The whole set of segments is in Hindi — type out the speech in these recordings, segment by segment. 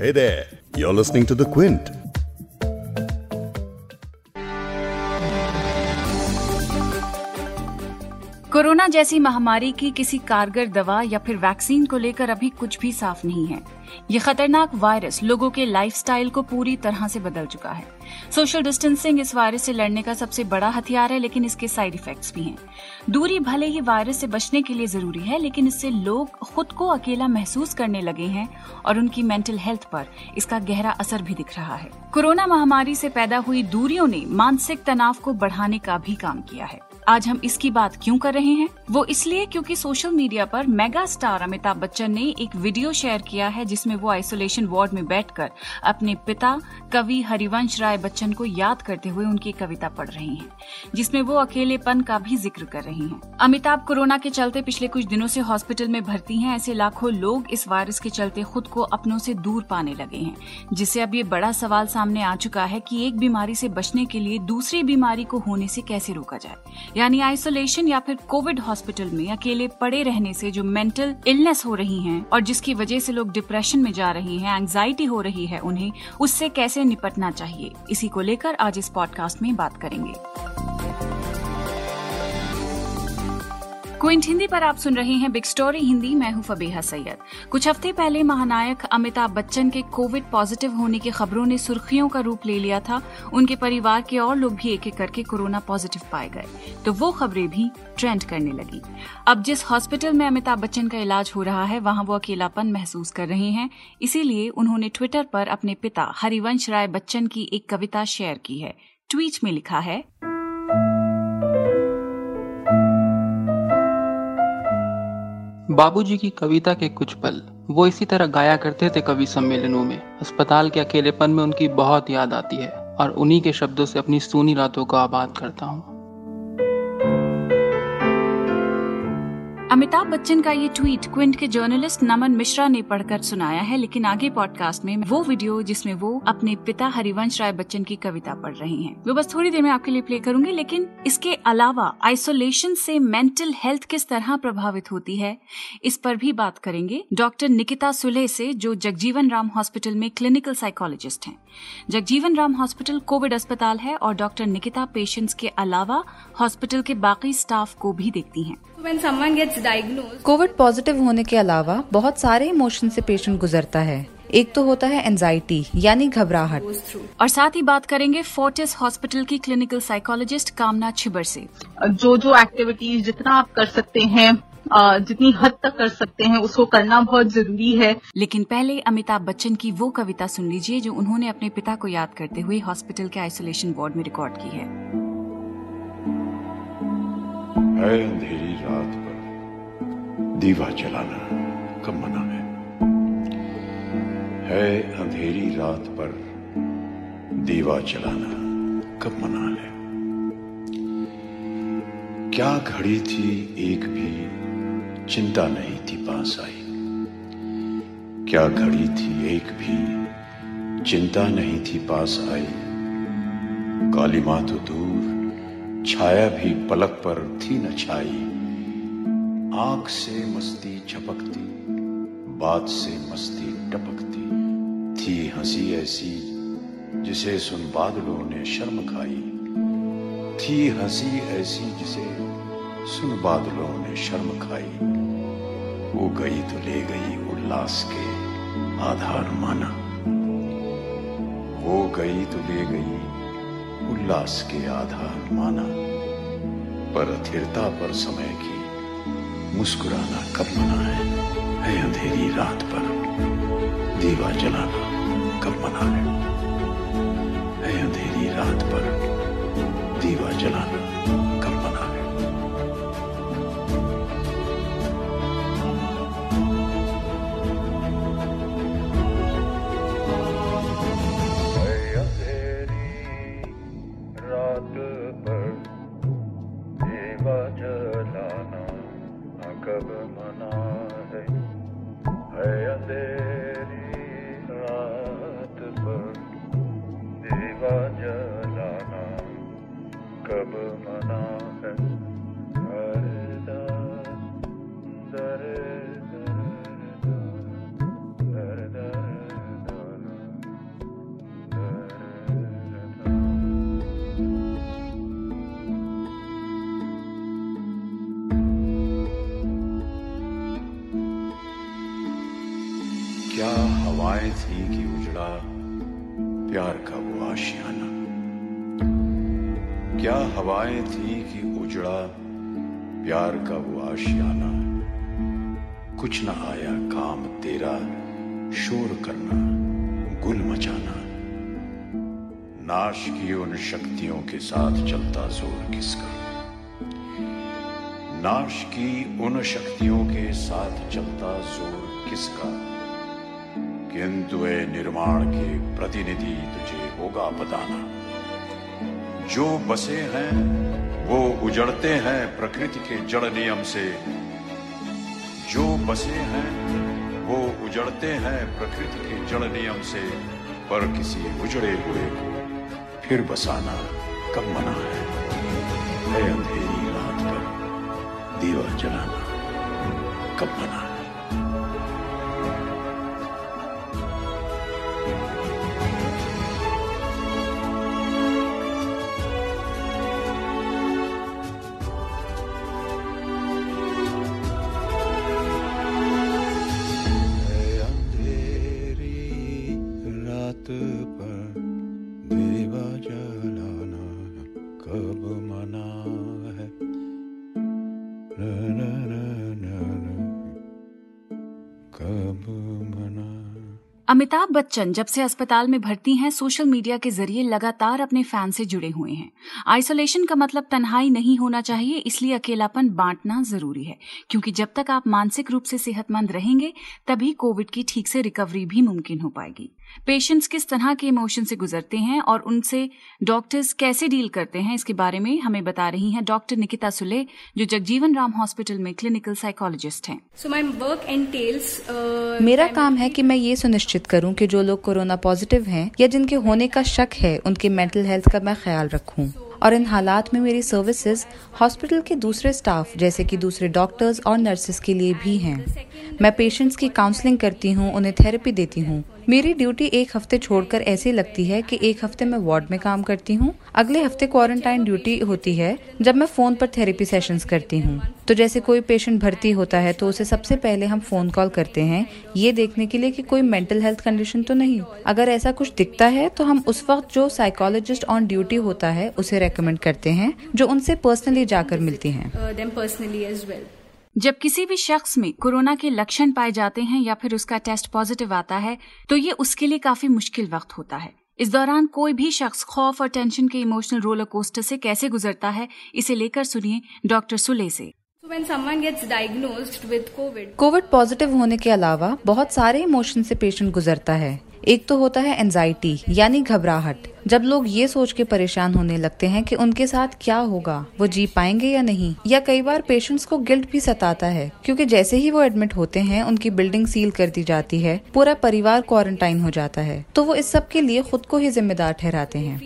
Hey there, you're listening to The Quint. Corona जैसी महामारी की किसी कारगर दवा या फिर वैक्सीन को लेकर अभी कुछ भी साफ़ नहीं है ये खतरनाक वायरस लोगों के लाइफस्टाइल को पूरी तरह से बदल चुका है। सोशल डिस्टेंसिंग इस वायरस से लड़ने का सबसे बड़ा हथियार है, लेकिन इसके साइड इफेक्ट्स भी हैं। दूरी भले ही वायरस से बचने के लिए ज़रूरी है, लेकिन इससे लोग खुद को अकेला महसूस करने लगे हैं और उनकी मेंटल हेल्थ पर इसका गहरा असर भी दिख रहा है। कोरोना महामारी से पैदा हुई दूरियों ने मानसिक तनाव को बढ़ाने का भी काम किया है। आज हम इसकी बात क्यों कर रहे हैं वो इसलिए क्योंकि सोशल मीडिया पर मेगा स्टार अमिताभ बच्चन ने एक वीडियो शेयर किया है जिसमें वो आइसोलेशन वार्ड में बैठकर अपने पिता, कवि हरिवंश राय बच्चन को याद करते हुए उनकी कविता पढ़ रहे हैं, जिसमें वो अकेलेपन का भी ज़िक्र कर रही हैं। अमिताभ कोरोना के चलते पिछले कुछ दिनों से हॉस्पिटल में भर्ती हैं, ऐसे लाखों लोग इस वायरस के चलते खुद को अपनों से दूर पाने लगे हैं, जिससे अब ये बड़ा सवाल सामने आ चुका है कि एक बीमारी से बचने के लिए दूसरी बीमारी को होने से कैसे रोका जाए यानी आइसोलेशन या फिर कोविड हॉस्पिटल में अकेले पड़े रहने से जो मेंटल इलनेस हो रही हैं और जिसकी वजह से लोग डिप्रेशन में जा रहे हैं एंग्जाइटी हो रही है उन्हें, उससे कैसे निपटना चाहिए? इसी को लेकर आज इस पॉडकास्ट में बात करेंगे। क्विंट हिंदी पर आप सुन रहे हैं बिग स्टोरी हिंदी, मैं हूँ फबीहा सैयद। कुछ हफ़्ते पहले महानायक अमिताभ बच्चन के कोविड पॉजिटिव होने की खबरों ने सुर्खियों का रूप ले लिया था। उनके परिवार के और लोग भी एक एक करके कोरोना पॉजिटिव पाए गए। तो वो खबरें भी ट्रेंड करने लगी। अब जिस हॉस्पिटल में अमिताभ बच्चन का इलाज हो रहा है, वहाँ वो अकेलापन महसूस कर रहे हैं। इसीलिए उन्होंने ट्विटर पर अपने पिता हरिवंश राय बच्चन की एक कविता शेयर की है। ट्वीट में लिखा है बाबूजी की कविता के कुछ पल, वो इसी तरह गाया करते थे कवि सम्मेलनों में। अस्पताल के अकेलेपन में उनकी बहुत याद आती है, और उन्हीं के शब्दों से अपनी सूनी रातों को आबाद करता हूँ। अमिताभ बच्चन का ये ट्वीट क्विंट के जर्नलिस्ट नमन मिश्रा ने पढ़कर सुनाया है, लेकिन आगे पॉडकास्ट में वो वीडियो जिसमें वो अपने पिता हरिवंश राय बच्चन की कविता पढ़ रहे हैं। वो बस थोड़ी देर में आपके लिए प्ले करूँगी, लेकिन इसके अलावा आइसोलेशन से मेंटल हेल्थ किस तरह प्रभावित होती है, इस पर भी बात करेंगे। डॉक्टर निकिता सुले से, जो जगजीवन राम हॉस्पिटल में क्लिनिकल साइकोलॉजिस्ट हैं। जगजीवन राम हॉस्पिटल कोविड अस्पताल है और डॉक्टर निकिता पेशेंट्स के अलावा हॉस्पिटल के बाकी स्टाफ को भी देखती हैं। कोविड पॉजिटिव होने के अलावा बहुत सारे इमोशन से पेशेंट गुजरता है। एक तो होता है एंजाइटी यानी घबराहट। और साथ ही बात करेंगे फोर्टिस हॉस्पिटल की क्लिनिकल साइकोलॉजिस्ट कामना छिबर से जो जो एक्टिविटीज़ जितना आप कर सकते हैं जितनी हद तक कर सकते हैं उसको करना बहुत ज़रूरी है। लेकिन पहले अमिताभ बच्चन की वो कविता सुन लीजिए जो उन्होंने अपने पिता को याद करते हुए हॉस्पिटल के आइसोलेशन वार्ड में रिकॉर्ड की है। है अंधेरी रात पर दीवा जलाना कब मना है? है अंधेरी रात पर दीवा जलाना कब मना है? क्या घड़ी थी एक भी चिंता नहीं थी पास आई? क्या घड़ी थी एक भी चिंता नहीं थी पास आई? काली माँ तो दूर, छाया भी पलक पर थी न छाई। आँख से मस्ती झपकती बात से मस्ती टपकती। थी हँसी ऐसी, जिसे सुन बादलों ने शर्म खाई। थी हँसी ऐसी, जिसे सुन बादलों ने शर्म खाई। वो गई तो ले गई उल्लास के आधार माना। वो गई तो ले गई उल्लास के आधार माना। पर अथिरता पर समय की मुस्कुराना कब मना है? है अंधेरी रात पर। दीवा जलाना कब मना है? है अंधेरी रात पर। दीवा जलाना कि प्यार का वो आशियाना। क्या हवाएँ थी कि उजड़ा, प्यार का वो आशियाना। कुछ न आया काम तेरा, शोर करना, गुल मचाना। नाश की उन शक्तियों के साथ चलता ज़ोर किसका? नाश की उन शक्तियों के साथ चलता ज़ोर किसका? किंतु निर्माण के प्रतिनिधि तुझे होगा बताना। जो बसे हैं, वो उजड़ते हैं प्रकृति के जड़ नियम से। जो बसे हैं, वो उजड़ते हैं प्रकृति के जड़ नियम से, पर किसी उजड़े हुए को फिर बसाना कब मना है? है अंधेरी रात पर दीवा जलाना कब मना है? अमिताभ बच्चन जब से अस्पताल में भर्ती हैं, सोशल मीडिया के ज़रिए लगातार अपने फ़ैन से जुड़े हुए हैं। आइसोलेशन का मतलब तन्हाई नहीं होना चाहिए, इसलिए अकेलापन बांटना ज़रूरी है, क्योंकि जब तक आप मानसिक रूप से सेहतमंद रहेंगे, तभी कोविड की ठीक से रिकवरी भी मुमकिन हो पाएगी। पेशेंट्स किस तरह के इमोशन से गुजरते हैं और उनसे डॉक्टर्स कैसे डील करते हैं इसके बारे में हमें बता रही हैं डॉक्टर निकिता सुले जो जगजीवन राम हॉस्पिटल में क्लिनिकल साइकोलॉजिस्ट हैं। So my work entails, uh, मेरा काम है कि मैं ये सुनिश्चित करूँ कि जो लोग कोरोना पॉजिटिव हैं या जिनके होने का शक है उनके मेंटल हेल्थ का मैं ख्याल रखूँ। और इन हालात में मेरी सर्विसेज़ हॉस्पिटल के दूसरे स्टाफ जैसे कि दूसरे डॉक्टर्स और नर्सेस के लिए भी हैं। मैं पेशेंट्स की काउंसलिंग करती हूँ उन्हें थेरेपी देती हूँ। मेरी ड्यूटी एक हफ़्ते छोड़कर ऐसी लगती है कि एक हफ़्ते मैं वार्ड में काम करती हूँ। अगले हफ़्ते क्वारंटाइन ड्यूटी होती है, जब मैं फ़ोन पर थेरेपी सेशंस करती हूँ। तो जैसे कोई पेशेंट भर्ती होता है तो उसे सबसे पहले हम फ़ोन कॉल करते हैं, ये देखने के लिए कि कोई मेंटल हेल्थ कंडीशन तो नहीं। अगर ऐसा कुछ दिखता है तो हम उस वक्त जो साइकोलॉजिस्ट ऑन ड्यूटी होता है, उसे रेकमेंड करते हैं, जो उनसे पर्सनली जाकर मिलती हैं। जब किसी भी शख्स में कोरोना के लक्षण पाए जाते हैं या फिर उसका टेस्ट पॉजिटिव आता है तो ये उसके लिए काफ़ी मुश्किल वक्त होता है। इस दौरान कोई भी शख्स खौफ और टेंशन के इमोशनल रोलर कोस्टर से कैसे गुजरता है इसे लेकर सुनिए डॉक्टर सुले से। So when someone gets diagnosed with COVID, COVID positive होने के अलावा बहुत सारे इमोशन से पेशेंट गुजरता है। एक तो होता है एंजाइटी यानी घबराहट। जब लोग ये सोच के परेशान होने लगते हैं कि उनके साथ क्या होगा, वो जी पाएँगे या नहीं, या कई बार पेशेंट्स को गिल्ट भी सताता है, क्योंकि जैसे ही वो एडमिट होते हैं, उनकी बिल्डिंग सील कर दी जाती है, पूरा परिवार क्वारंटाइन हो जाता है। तो वो इस सब के लिए खुद को ही जिम्मेदार ठहराते हैं।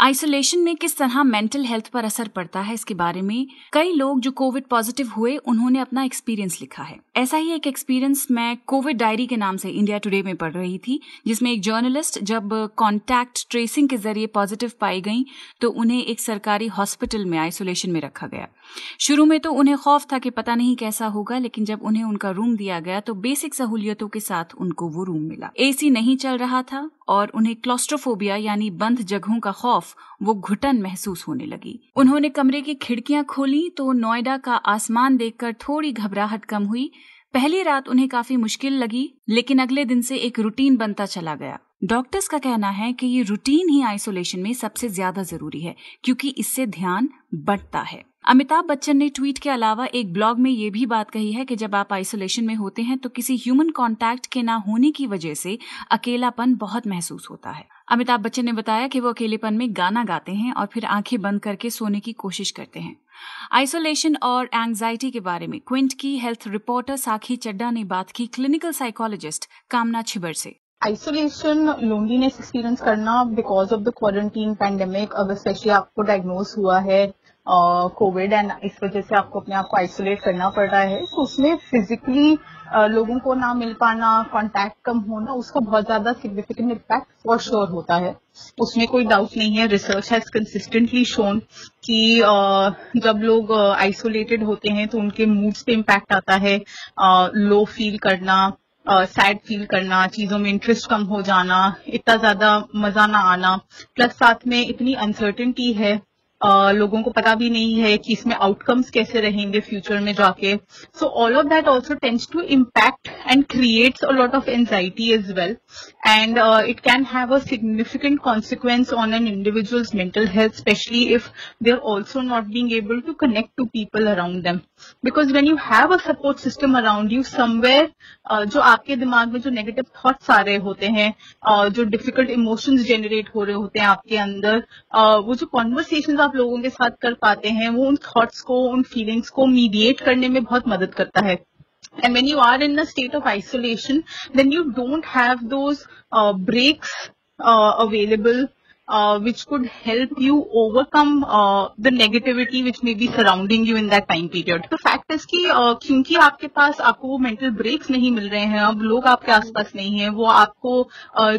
आइसोलेशन में किस तरह मेंटल हेल्थ पर असर पड़ता है इसके बारे में कई लोग जो कोविड पॉजिटिव हुए, उन्होंने अपना एक्सपीरियंस लिखा है। ऐसा ही एक एक्सपीरियंस मैं कोविड डायरी के नाम से इंडिया टुडे में पढ़ रही थी, जिसमें एक जर्नलिस्ट जब कॉन्टैक्ट ट्रेसिंग के ज़रिए पॉजिटिव पाई गई तो उन्हें एक सरकारी हॉस्पिटल में आइसोलेशन में रखा गया। शुरू में तो उन्हें खौफ था कि पता नहीं कैसा होगा, लेकिन जब उन्हें उनका रूम दिया गया तो बेसिक सहूलियतों के साथ उनको वो रूम मिला। एसी नहीं चल रहा था और उन्हें क्लोस्ट्रोफोबिया यानी बंद जगहों का खौफ, वो घुटन महसूस होने लगी। उन्होंने कमरे की खिड़कियाँ खोली तो नोएडा का आसमान देखकर थोड़ी घबराहट कम हुई। पहली रात उन्हें काफ़ी मुश्किल लगी, लेकिन अगले दिन से एक रूटीन बनता चला गया। डॉक्टर्स का कहना है कि ये रूटीन ही आइसोलेशन में सबसे ज़्यादा ज़रूरी है, क्योंकि इससे ध्यान बढ़ता है। अमिताभ बच्चन ने ट्वीट के अलावा एक ब्लॉग में ये भी बात कही है कि जब आप आइसोलेशन में होते हैं तो किसी ह्यूमन कांटेक्ट के ना होने की वजह से अकेलापन बहुत महसूस होता है। अमिताभ बच्चन ने बताया कि वो अकेलेपन में गाना गाते हैं और फिर आँखें बंद करके सोने की कोशिश करते हैं। आइसोलेशन और एंजाइटी के बारे में क्विंट की हेल्थ रिपोर्टर साखी चड्डा ने बात की क्लिनिकल साइकोलॉजिस्ट कामना छिबर से। आइसोलेशन लोनलीनेस एक्सपीरियंस करना because of the quarantine pandemic अगर स्पेशली आपको डायग्नोज हुआ है। कोविड एंड इस वजह से आपको अपने आप को आइसोलेट करना पड़ रहा है तो उसमें फिजिकली लोगों को ना मिल पाना कांटेक्ट कम होना, उसका बहुत ज़्यादा सिग्निफिकेंट इम्पैक्ट फॉर श्योर होता है। उसमें कोई डाउट नहीं है रिसर्च हैज़ कंसिस्टेंटली शोन कि जब लोग आइसोलेटेड होते हैं तो उनके मूड्स पे इम्पैक्ट आता है। लो फील करना सैड फील करना, चीज़ों में इंटरेस्ट कम हो जाना, इतना ज़्यादा मज़ा ना आना प्लस साथ में इतनी अनसर्टेनिटी है लोगों को पता भी नहीं है कि इसमें आउटकम्स कैसे रहेंगे फ्यूचर में जाके। So all of that also tends to impact and creates a lot of anxiety as well and it can have a significant consequence on an individual's mental health especially if they are also not being able to connect to people around them because when you have a support system around you somewhere जो आपके दिमाग में जो नेगेटिव थॉट्स आ रहे होते हैं uh, जो डिफ़िकल्ट इमोशंस जेनरेट हो रहे होते हैं आपके अंदर uh, वो जो कॉन्वर्सेशन आप लोगों के साथ कर पाते हैं वो उन थॉट्स को उन फीलिंग्स को मीडिएट करने में बहुत मदद करता है. And when you are in the state of isolation then you don't have those breaks available uh, which could help you overcome uh, the negativity which may be surrounding you in that time period. The fact is कि uh, क्योंकि आपके पास आपको वो मेंटल ब्रेक्स नहीं मिल रहे हैं अब लोग आपके आसपास नहीं है वो आपको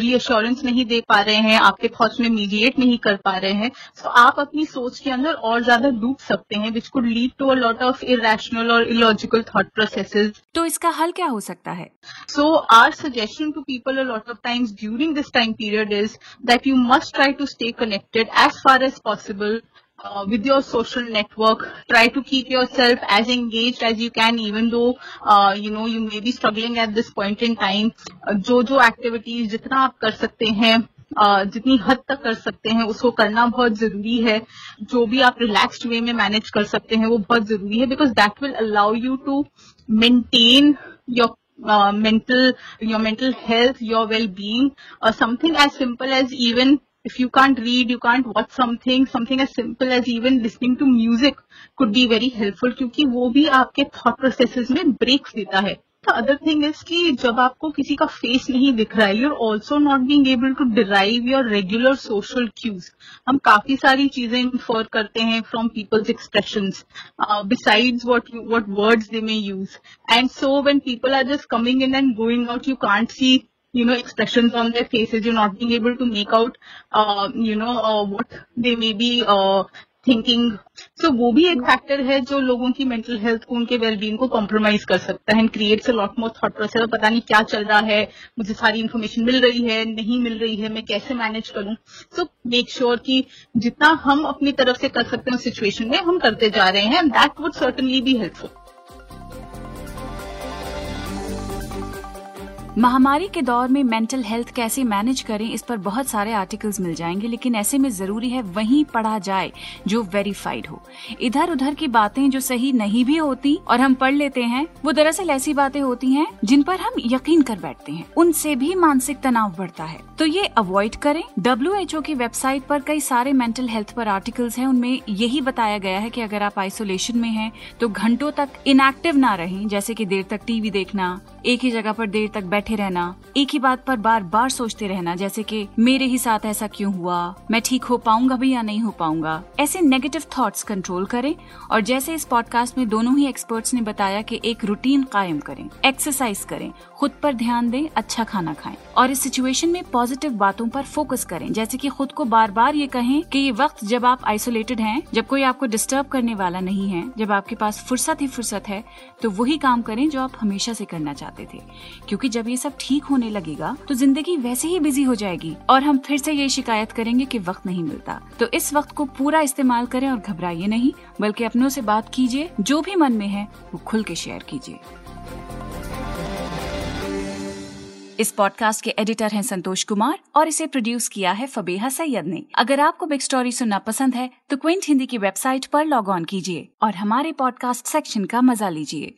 रीअश्योरेंस नहीं दे पा रहे हैं आपके थॉट्स में मीडिएट नहीं कर पा रहे हैं तो आप अपनी सोच के अंदर और ज़्यादा डूब सकते हैं which could lead to a lot of irrational और इलॉजिकल थॉट प्रोसेसेस तो इसका हल क्या हो सकता है So our suggestion to people a lot of times during this time period is that you must try to stay connected as far as possible uh, with your social network. Try to keep yourself as engaged as you can, even though uh, you know you may be struggling at this point in time. Uh, जो जो activities जितना आप कर सकते हैं uh, जितनी हद तक कर सकते हैं उसको करना बहुत ज़रूरी है जो भी आप रिलैक्स्ड वे में मैनेज कर सकते हैं वो बहुत ज़रूरी है because that will allow you to maintain your uh, mental your mental health your well-being uh, something as simple as even if you can't read you can't watch something something as simple as even listening to music could be very helpful क्योंकि वो भी आपके thought processes में breaks देता है the other thing is कि जब आपको किसी का फेस नहीं दिख रहा है you're also not being able to derive your regular social cues हम काफ़ी सारी चीज़ें infer करते हैं from people's expressions uh, besides what you, what words they may use and so when people are just coming in and going out you can't see you know expressions on their faces you're not being able to make out uh, you know uh, what they may be uh, thinking so वो भी एक फैक्टर है जो लोगों की मेंटल हेल्थ को उनके वेलबींग को कॉम्प्रोमाइज कर सकता है and creates a lot more thought process पता नहीं क्या चल रहा है मुझे सारी इन्फॉर्मेशन मिल रही है नहीं मिल रही है मैं कैसे मैनेज करूँ? सो मेक श्योर कि जितना हम अपनी तरफ़ से कर सकते हैं सिचुएशन में हम करते जा रहे हैं and that would certainly be helpful महामारी के दौर में मेंटल हेल्थ कैसे मैनेज करें, इस पर बहुत सारे आर्टिकल्स मिल जाएँगे, लेकिन ऐसे में ज़रूरी है वहीं पढ़ा जाए जो वेरीफाइड हो। इधर उधर की बातें जो सही नहीं भी होती और हम पढ़ लेते हैं, वो दरअसल ऐसी बातें होती हैं जिन पर हम यकीन कर बैठते हैं। उनसे भी मानसिक तनाव बढ़ता है। तो ये अवॉइड करें। WHO की वेबसाइट पर कई सारे मेंटल हेल्थ पर आर्टिकल्स हैं। उनमें यही बताया गया है कि अगर आप आइसोलेशन में हैं तो घंटों तक इनएक्टिव ना रहें, जैसे कि देर तक टीवी देखना, एक ही जगह पर देर तक बैठे रहना, एक ही बात पर बार बार सोचते रहना, जैसे कि, मेरे ही साथ ऐसा क्यों हुआ? मैं ठीक हो पाऊँगा भी या नहीं हो पाऊँगा? ऐसे नेगेटिव थॉट्स कंट्रोल करें और जैसे इस पॉडकास्ट में दोनों ही एक्सपर्ट्स ने बताया कि एक रूटीन कायम करें एक्सरसाइज करें, खुद पर ध्यान दें अच्छा खाना खाएँ और इस सिचुएशन में पॉजिटिव बातों पर फोकस करें, जैसे कि खुद को बार बार ये कहें कि ये वक्त जब आप आइसोलेटेड हैं, जब कोई आपको डिस्टर्ब करने वाला नहीं है, जब आपके पास फुर्सत ही फुर्सत है तो वही काम करें जो आप हमेशा से करना चाहते थे। क्योंकि जब ये सब ठीक होने लगेगा तो ज़िंदगी वैसे ही बिज़ी हो जाएगी और हम फिर से ये शिकायत करेंगे कि वक्त नहीं मिलता। तो इस वक्त को पूरा इस्तेमाल करें और घबराइए नहीं, बल्कि अपनों से बात कीजिए, जो भी मन में है, वो खुल के शेयर कीजिए। इस पॉडकास्ट के एडिटर हैं संतोष कुमार और इसे प्रोड्यूस किया है फबेहा सैयद ने। अगर आपको बिग स्टोरी सुनना पसंद है तो क्विंट हिंदी की वेबसाइट पर लॉग ऑन कीजिए और हमारे पॉडकास्ट सेक्शन का मज़ा लीजिए।